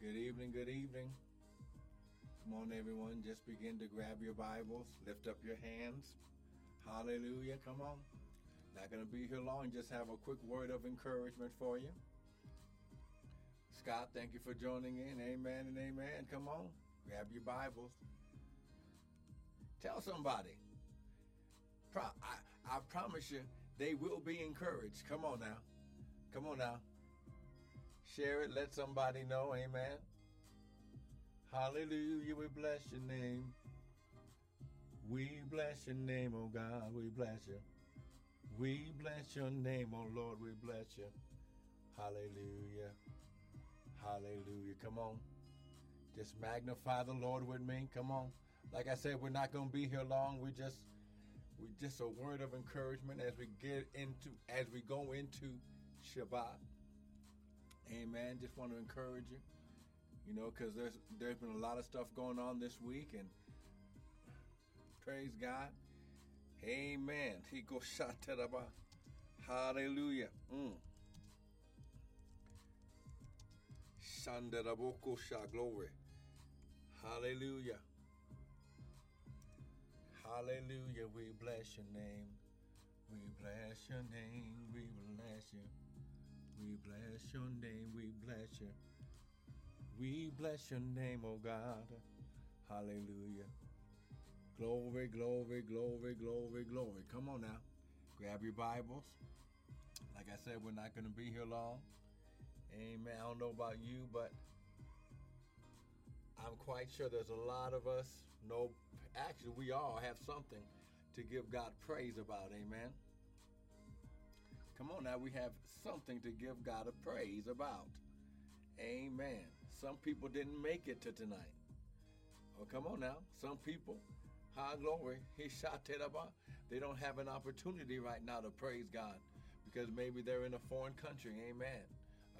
Good evening, good evening. Come on, everyone. Just begin to grab your Bibles, lift up your hands. Hallelujah. Come on. Not going to be here long. Just have a quick word of encouragement for you. Scott, thank you for joining in. Amen and amen. Come on. Grab your Bibles. Tell somebody. Pro- I, I promise you, they will be encouraged. Come on now. Come on now. Share it. Let somebody know. Amen. Hallelujah. We bless your name. We bless your name, oh God. We bless you. We bless your name, oh Lord. We bless you. Hallelujah. Hallelujah. Come on. Just magnify the Lord with me. Come on. Like I said, we're not going to be here long. We just we just a word of encouragement as we get into as we go into Shabbat. Amen. Just want to encourage you, you know, because there's there's been a lot of stuff going on this week, and praise God. Amen. He goes Hallelujah. Mm. Glory. Hallelujah. Hallelujah. We bless your name. We bless your name. We bless you. We bless your name. We bless you. We bless your name, oh God. Hallelujah. Glory, glory, glory, glory, glory. Come on now. Grab your Bibles. Like I said, we're not going to be here long. Amen. I don't know about you, but I'm quite sure there's a lot of us. No, actually, we all have something to give God praise about. Amen. Come on now, we have something to give God a praise about. Amen. Some people didn't make it to tonight. Oh, come on now. Some people, high glory, he shot about. They don't have an opportunity right now to praise God because maybe they're in a foreign country. Amen.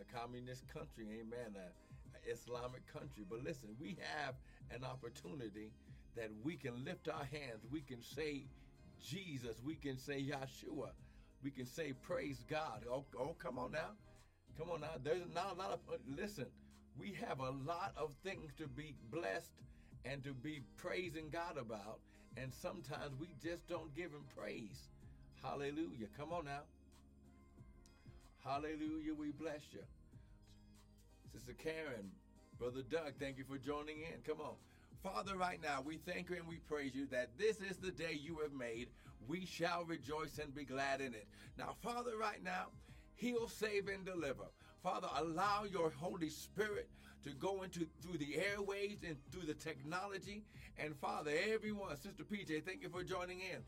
A communist country. Amen. A, a Islamic country. But listen, we have an opportunity that we can lift our hands. We can say Jesus. We can say Yeshua we can say praise God. Oh, oh, come on now. Come on now. There's not a lot of, uh, listen, we have a lot of things to be blessed and to be praising God about. And sometimes we just don't give him praise. Hallelujah. Come on now. Hallelujah. We bless you. Sister Karen, Brother Doug, thank you for joining in. Come on. Father, right now, we thank you and we praise you that this is the day you have made we shall rejoice and be glad in it. Now, Father, right now, heal, save, and deliver. Father, allow your Holy Spirit to go into through the airways and through the technology. And Father, everyone, Sister PJ, thank you for joining in.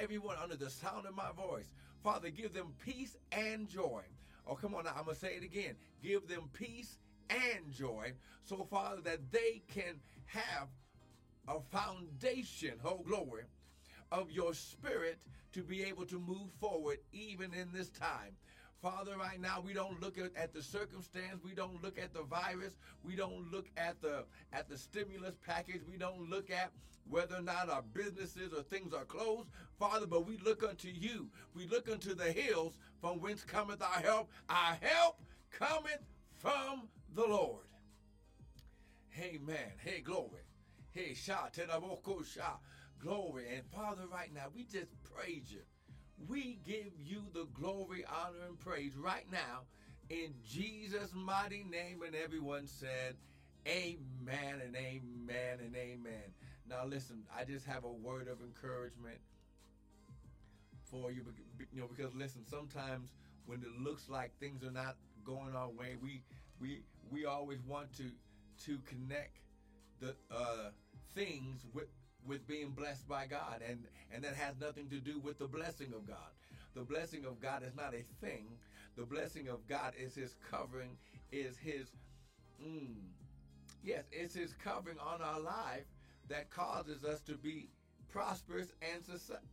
Everyone under the sound of my voice, Father, give them peace and joy. Oh, come on now, I'm to say it again. Give them peace and joy. So, Father, that they can have a foundation, oh glory, of your spirit to be able to move forward even in this time. Father, right now we don't look at, at, the circumstance, we don't look at the virus, we don't look at the at the stimulus package, we don't look at whether or not our businesses or things are closed, Father, but we look unto you. We look unto the hills from whence cometh our help. Our help cometh from the Lord. Amen. Hey, glory. Hey, Sha, Tenaboko Sha. Glory. And Father, right now, we just praise you. We give you the glory, honor, and praise right now in Jesus' mighty name. And everyone said, Amen and amen and amen. Now, listen, I just have a word of encouragement for you, you know, because listen, sometimes when it looks like things are not going our way, we we we always want to to connect the uh, things with with being blessed by God, and and that has nothing to do with the blessing of God. The blessing of God is not a thing. The blessing of God is His covering, is His, mm, yes, it's His covering on our life that causes us to be prosperous and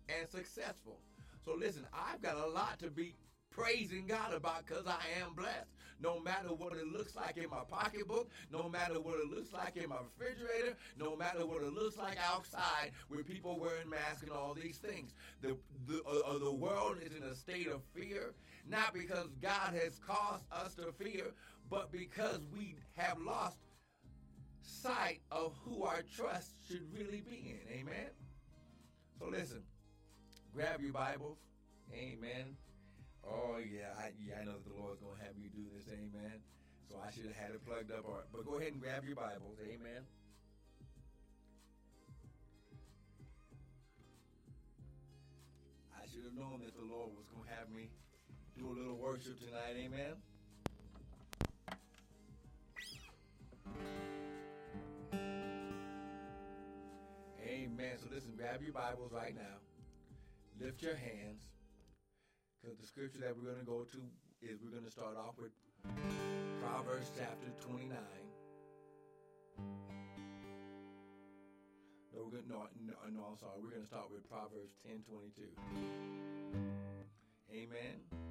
and successful. So listen, I've got a lot to be praising God about because I am blessed. No matter what it looks like in my pocketbook, no matter what it looks like in my refrigerator, no matter what it looks like outside where people wearing masks and all these things. The, the, uh, uh, the world is in a state of fear, not because God has caused us to fear, but because we have lost sight of who our trust should really be in. Amen. So listen, grab your Bibles. Amen. Oh yeah, I, yeah, I know that the Lord's gonna have me do this. Amen. So I should have had it plugged up. Or, but go ahead and grab your Bibles. Amen. I should have known that the Lord was gonna have me do a little worship tonight. Amen. Amen. So listen, grab your Bibles right now. Lift your hands. The scripture that we're going to go to is we're going to start off with Proverbs chapter 29. No, we're going no, no, no, I'm sorry. We're going to start with Proverbs 10 22. Amen.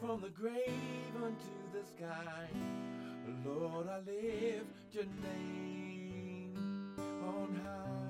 From the grave unto the sky. Lord, I lift your name on high.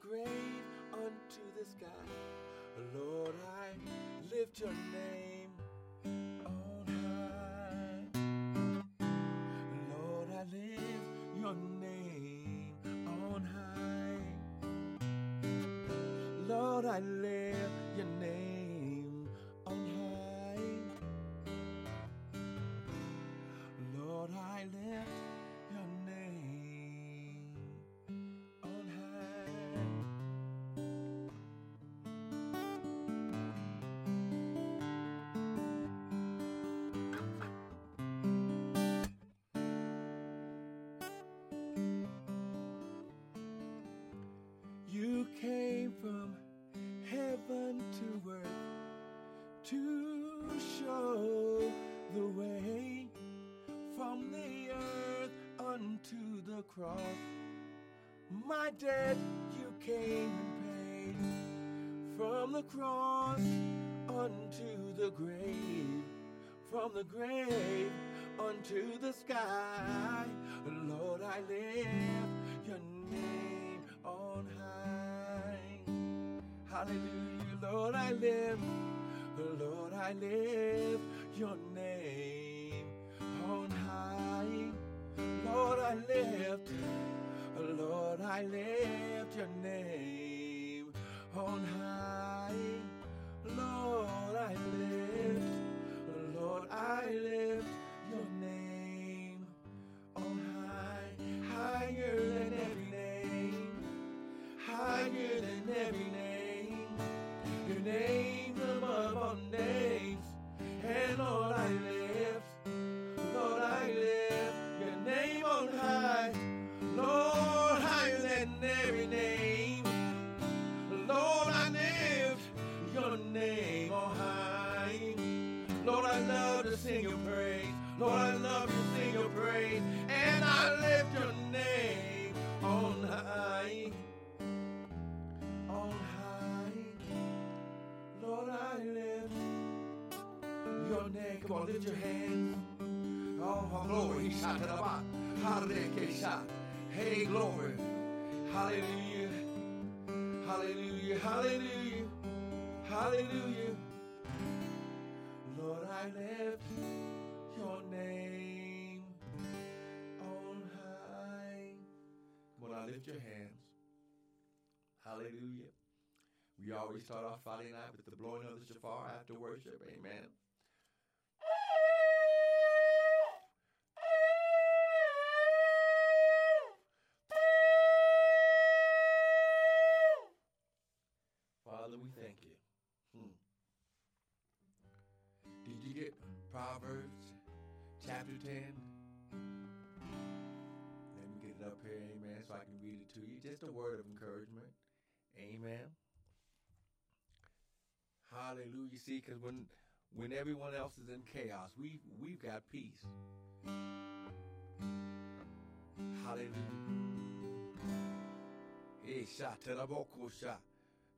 Grave unto the sky. Lord, I lift your name debt you came and paid from the cross unto the grave, from the grave unto the sky. Lord, I lift your name on high. Hallelujah, Lord, I lift, Lord, I lift your name on high. Lord, I lift, Lord, I lift your name on high. Lord, I lift, lift your hands. Oh, glory. Hey, glory. Hallelujah. Hallelujah. Hallelujah. Hallelujah. Lord, I lift your name on high. On, I lift your hands. Hallelujah. We always start off Friday night with the blowing of the shofar after worship. Amen. Father, we thank you. Hmm. Did you get Proverbs chapter 10? Let me get it up here, amen, so I can read it to you. Just a word of encouragement. Amen. Hallelujah. See, because when when everyone else is in chaos, we we've got peace. Hallelujah.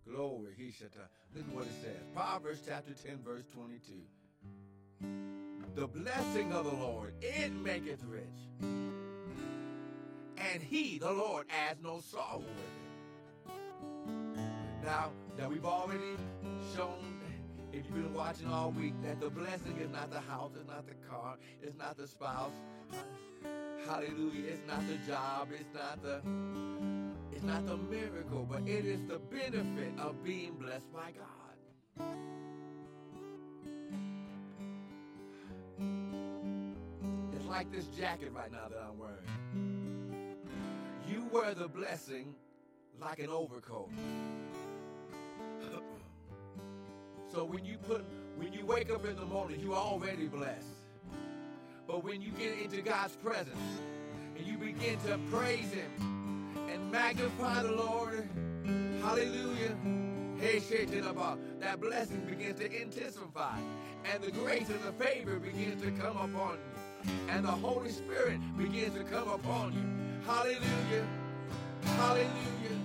Glory. He shata. Listen what it says. Proverbs chapter 10, verse 22. The blessing of the Lord, it maketh rich. And he, the Lord, adds no sorrow with it. Now, that we've already shown, if you've been watching all week, that the blessing is not the house, it's not the car, it's not the spouse. Hallelujah. It's not the job, it's not the it's not the miracle, but it is the benefit of being blessed by God. It's like this jacket right now that I'm wearing. You wear the blessing like an overcoat. So when you put when you wake up in the morning, you're already blessed. But when you get into God's presence and you begin to praise Him and magnify the Lord, hallelujah. About uh, that blessing begins to intensify, and the grace and the favor begins to come upon you, and the Holy Spirit begins to come upon you. Hallelujah. Hallelujah.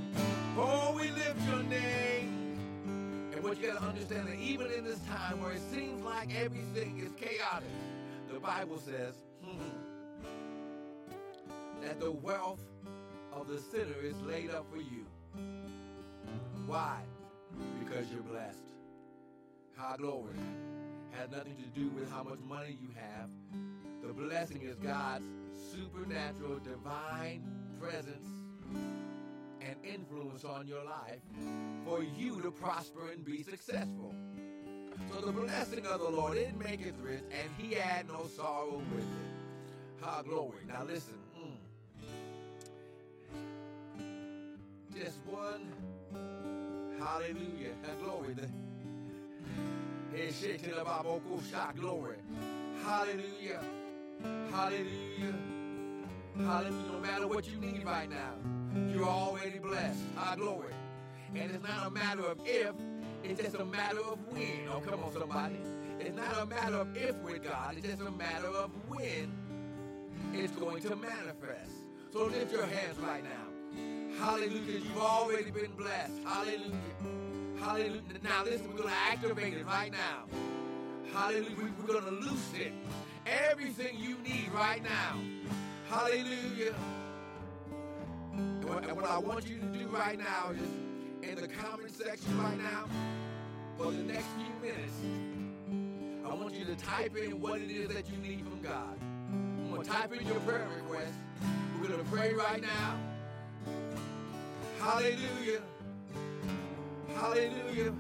Oh, we lift your name. And what you got to understand that even in this time where it seems like everything is chaotic, the Bible says hmm, that the wealth of the sinner is laid up for you. Why? Because you're blessed. High glory has nothing to do with how much money you have. The blessing is God's supernatural, divine presence and influence on your life for you to prosper and be successful. So the blessing of the Lord, it maketh rich, and he had no sorrow with it. High glory. Now listen. Mm. Just one. Hallelujah. Glory. The glory. Hallelujah. Hallelujah. Hallelujah. No matter what you need right now, you're already blessed. High glory. And it's not a matter of if, it's just a matter of when. Oh, come on, somebody. It's not a matter of if with God, it's just a matter of when it's going to manifest. So lift your hands right now. Hallelujah. You've already been blessed. Hallelujah. Hallelujah. Now listen, we're going to activate it right now. Hallelujah. We're going to loose it. Everything you need right now. Hallelujah. And what I want you to do right now is in the comment section right now, for the next few minutes, I want you to type in what it is that you need from God. I'm going to type in your prayer request. We're going to pray right now. Hallelujah. Hallelujah.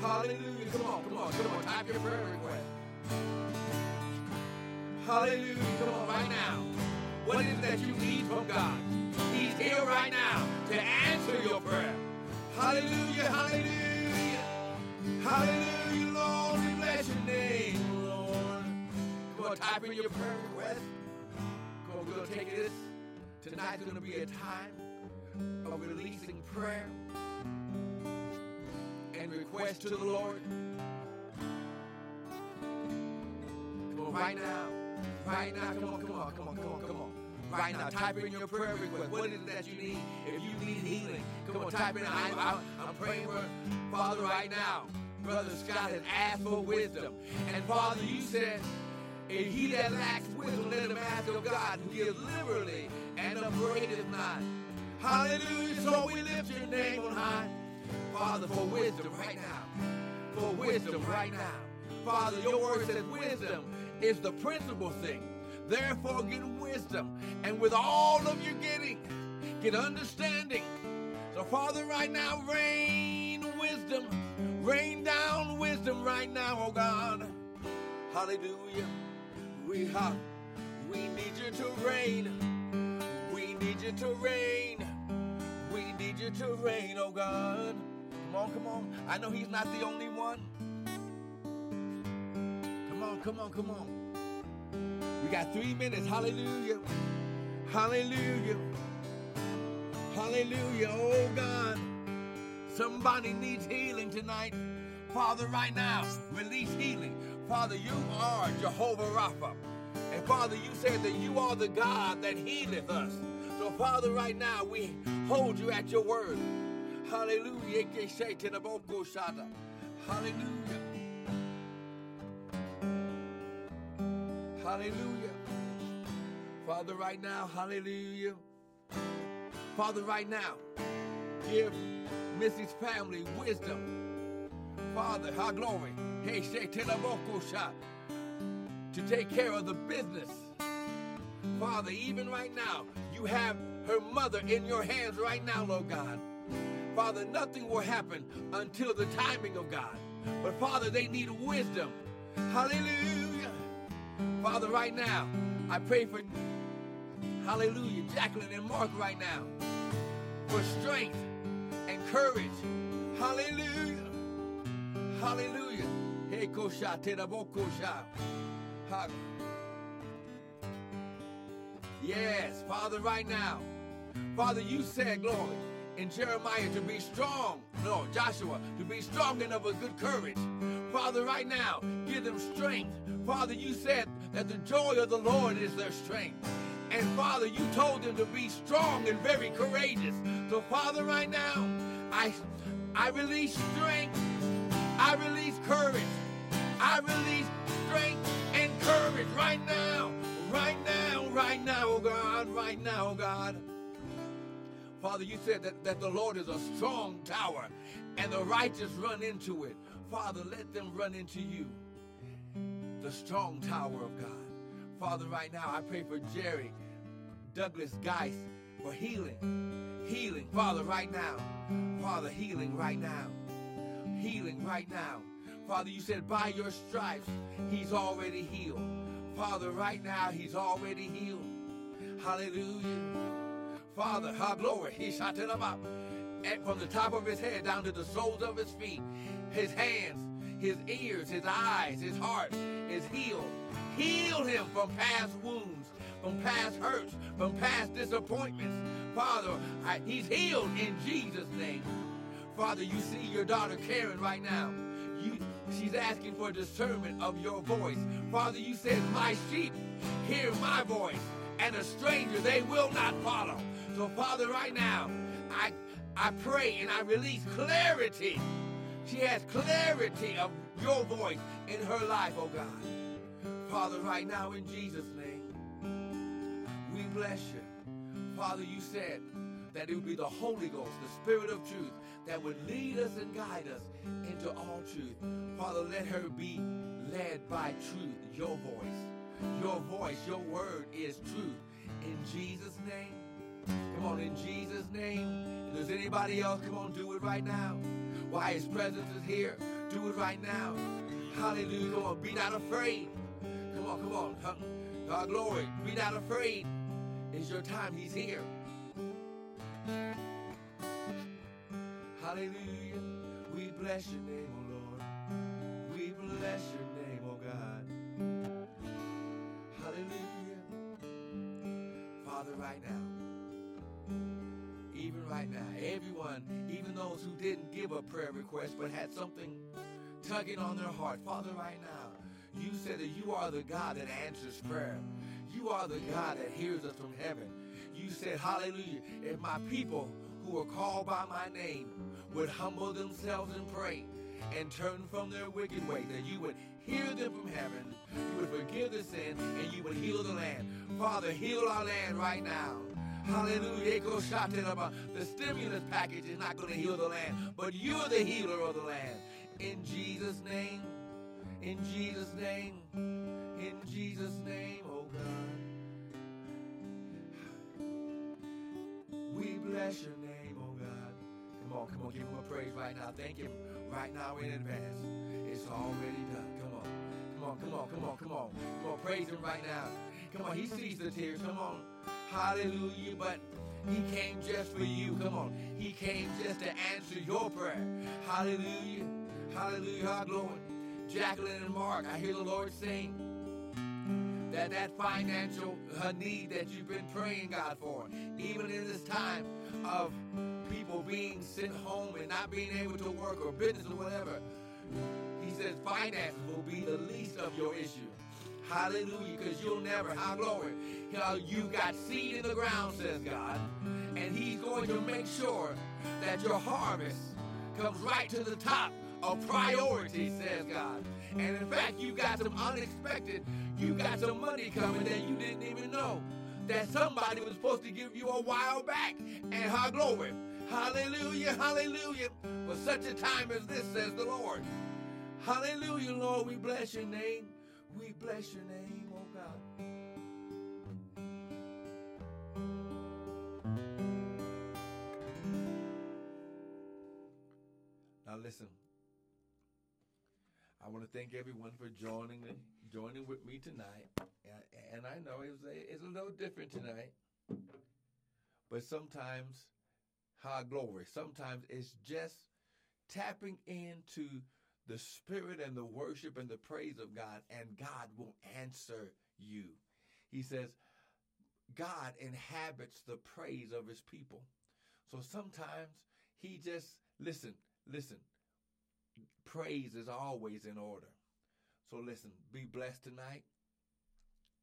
Hallelujah. Come on, come on, come on. Type your prayer request. Hallelujah. Come on, right now. What is it that you need from God? He's here right now to answer your prayer. Hallelujah, hallelujah. Hallelujah, Lord. We bless your name, Lord. On, type in your prayer request. Going to take this. Tonight's going to be a time of releasing prayer and request to the Lord. On, right now. Right now. Come on, come on, come on, come on, come on. Right now, type in your prayer request. What is it that you need? If you need healing, come on, type in. I, I'm praying for Father right now. Brother Scott has asked for wisdom. And Father, you said, if he that lacks wisdom, let him ask of God, who gives liberally and upbraideth not. Hallelujah. So we lift your name on high. Father, for wisdom right now. For wisdom right now. Father, your word says wisdom is the principal thing. Therefore, get wisdom. And with all of your getting, get understanding. So, Father, right now, rain wisdom. Rain down wisdom right now, oh God. Hallelujah. We have, we need you to reign. We need you to reign. We need you to reign, oh God. Come on, come on. I know he's not the only one. Come on, come on, come on. We got three minutes. Hallelujah. Hallelujah. Hallelujah. Oh God. Somebody needs healing tonight. Father, right now, release healing. Father, you are Jehovah Rapha. And Father, you said that you are the God that healeth us. So, Father, right now, we hold you at your word. Hallelujah. Hallelujah. Hallelujah. Father, right now, hallelujah. Father, right now, give Missy's family wisdom. Father, how glory. Hey, to take care of the business. Father, even right now, you have her mother in your hands right now, Lord God. Father, nothing will happen until the timing of God. But Father, they need wisdom. Hallelujah. Father, right now, I pray for, hallelujah, Jacqueline and Mark right now, for strength and courage. Hallelujah. Hallelujah. Hey, kosha, kosha. Yes, Father, right now. Father, you said, glory, in Jeremiah to be strong. No, Joshua, to be strong and of a good courage. Father, right now, give them strength. Father, you said that the joy of the Lord is their strength. And Father, you told them to be strong and very courageous. So Father, right now, I I release strength. I release courage. I release strength and courage right now. Right now, right now, oh God, right now, oh God. Father, you said that, that the Lord is a strong tower and the righteous run into it. Father, let them run into you, the strong tower of God. Father, right now, I pray for Jerry, Douglas Geist, for healing. Healing, Father, right now. Father, healing right now. Healing right now. Father, you said by your stripes, he's already healed. Father, right now, he's already healed. Hallelujah. Father, how glory. He shot it up. And from the top of his head down to the soles of his feet, his hands, his ears, his eyes, his heart is healed. Heal him from past wounds, from past hurts, from past disappointments. Father, I, he's healed in Jesus' name. Father, you see your daughter Karen right now. You, she's asking for discernment of your voice. Father, you said, My sheep hear my voice, and a stranger they will not follow. So, Father, right now, I, I pray and I release clarity. She has clarity of your voice in her life, oh God. Father, right now, in Jesus' name, we bless you. Father, you said that it would be the Holy Ghost, the Spirit of truth, that would lead us and guide us into all truth. Father, let her be led by truth, your voice. Your voice, your word is truth. In Jesus' name. Come on, in Jesus' name. If there's anybody else, come on, do it right now. Why his presence is here, do it right now. Hallelujah. Come on, be not afraid. Come on, come on. God, glory. Be not afraid. It's your time. He's here. Hallelujah. We bless your name, O oh Lord. We bless your name, O oh God. Hallelujah. Father, right now, even right now, everyone, even those who didn't give a prayer request but had something tugging on their heart, Father, right now, you said that you are the God that answers prayer. You are the God that hears us from heaven. You said, Hallelujah. If my people who are called by my name would humble themselves and pray and turn from their wicked way, that you would hear them from heaven, you would forgive the sin, and you would heal the land. Father, heal our land right now. Hallelujah. The stimulus package is not going to heal the land, but you're the healer of the land. In Jesus' name, in Jesus' name, in Jesus' name, oh God. We bless your name, oh God. Come on, come on, give him a praise right now. Thank him right now in advance. It's already done. Come on. Come on, come on, come on, come on. Come on, praise him right now. Come on, he sees the tears. Come on. Hallelujah. But he came just for you. Come on. He came just to answer your prayer. Hallelujah. Hallelujah. Glory. Jacqueline and Mark, I hear the Lord saying, that that financial uh, need that you've been praying God for, even in this time of people being sent home and not being able to work or business or whatever. He says finances will be the least of your issue. Hallelujah, because you'll never, how glory, you got seed in the ground, says God, and He's going to make sure that your harvest comes right to the top of priority, says God. And in fact, you got some unexpected, you got some money coming that you didn't even know that somebody was supposed to give you a while back. And how glory. Hallelujah, hallelujah. For such a time as this, says the Lord. Hallelujah, Lord. We bless your name. We bless your name, oh God. Now listen. I want to thank everyone for joining joining with me tonight. And, I know it's a, it's a little different tonight, but sometimes, high glory. Sometimes it's just tapping into the spirit and the worship and the praise of God, and God will answer you. He says, God inhabits the praise of his people. So sometimes he just, listen, listen, praise is always in order. So listen, be blessed tonight.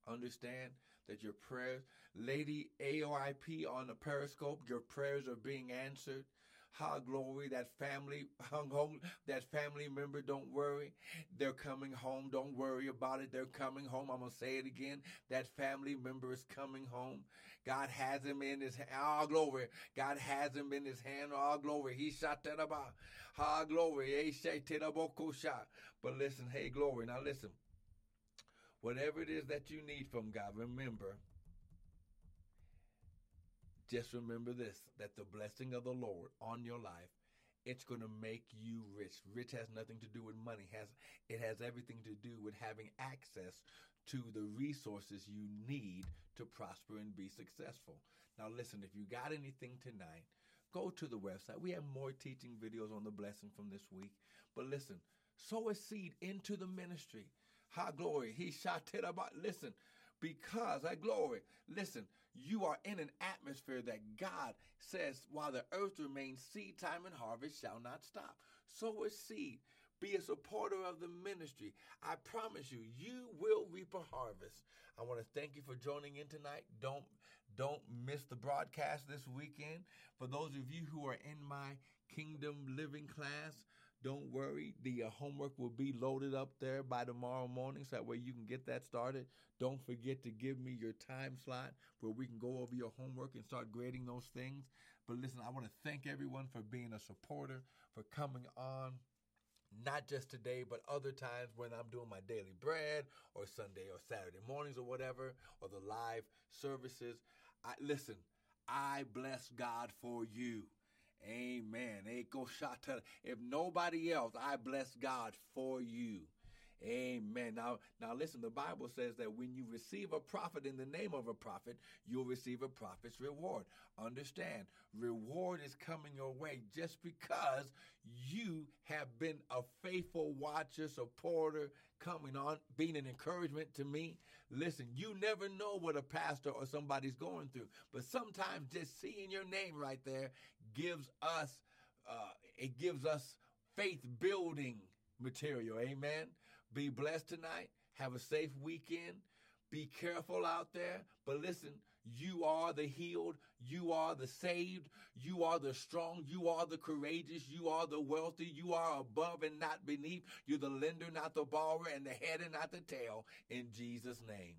Understand that your prayers, Lady AOIP on the Periscope, your prayers are being answered. How glory, that family hung home, that family member, don't worry. They're coming home. Don't worry about it. They're coming home. I'm going to say it again. That family member is coming home. God has him in his hand. All ah, glory. God has him in his hand. All glory. He shot that about. All ah, glory. Oh, but listen, hey, glory. Now listen. Whatever it is that you need from God, remember just remember this that the blessing of the Lord on your life it's going to make you rich. Rich has nothing to do with money. Has it has everything to do with having access to the resources you need to prosper and be successful. Now listen, if you got anything tonight, go to the website. We have more teaching videos on the blessing from this week. But listen, sow a seed into the ministry. High glory. He shouted about. Listen, because I glory. Listen, you are in an atmosphere that God says, while the earth remains, seed time and harvest shall not stop. Sow a seed. Be a supporter of the ministry. I promise you, you will reap a harvest. I want to thank you for joining in tonight. Don't don't miss the broadcast this weekend. For those of you who are in my Kingdom Living class, don't worry. The uh, homework will be loaded up there by tomorrow morning, so that way you can get that started. Don't forget to give me your time slot where we can go over your homework and start grading those things. But listen, I want to thank everyone for being a supporter, for coming on not just today, but other times when I'm doing my daily bread or Sunday or Saturday mornings or whatever, or the live services. I, listen, I bless God for you. Amen. If nobody else, I bless God for you. Amen. Now, now listen, the Bible says that when you receive a prophet in the name of a prophet, you'll receive a prophet's reward. Understand, reward is coming your way just because you have been a faithful watcher, supporter, coming on, being an encouragement to me. Listen, you never know what a pastor or somebody's going through, but sometimes just seeing your name right there gives us, uh, it gives us faith building material. Amen. Be blessed tonight. Have a safe weekend. Be careful out there. But listen, you are the healed. You are the saved. You are the strong. You are the courageous. You are the wealthy. You are above and not beneath. You're the lender, not the borrower, and the head and not the tail. In Jesus' name.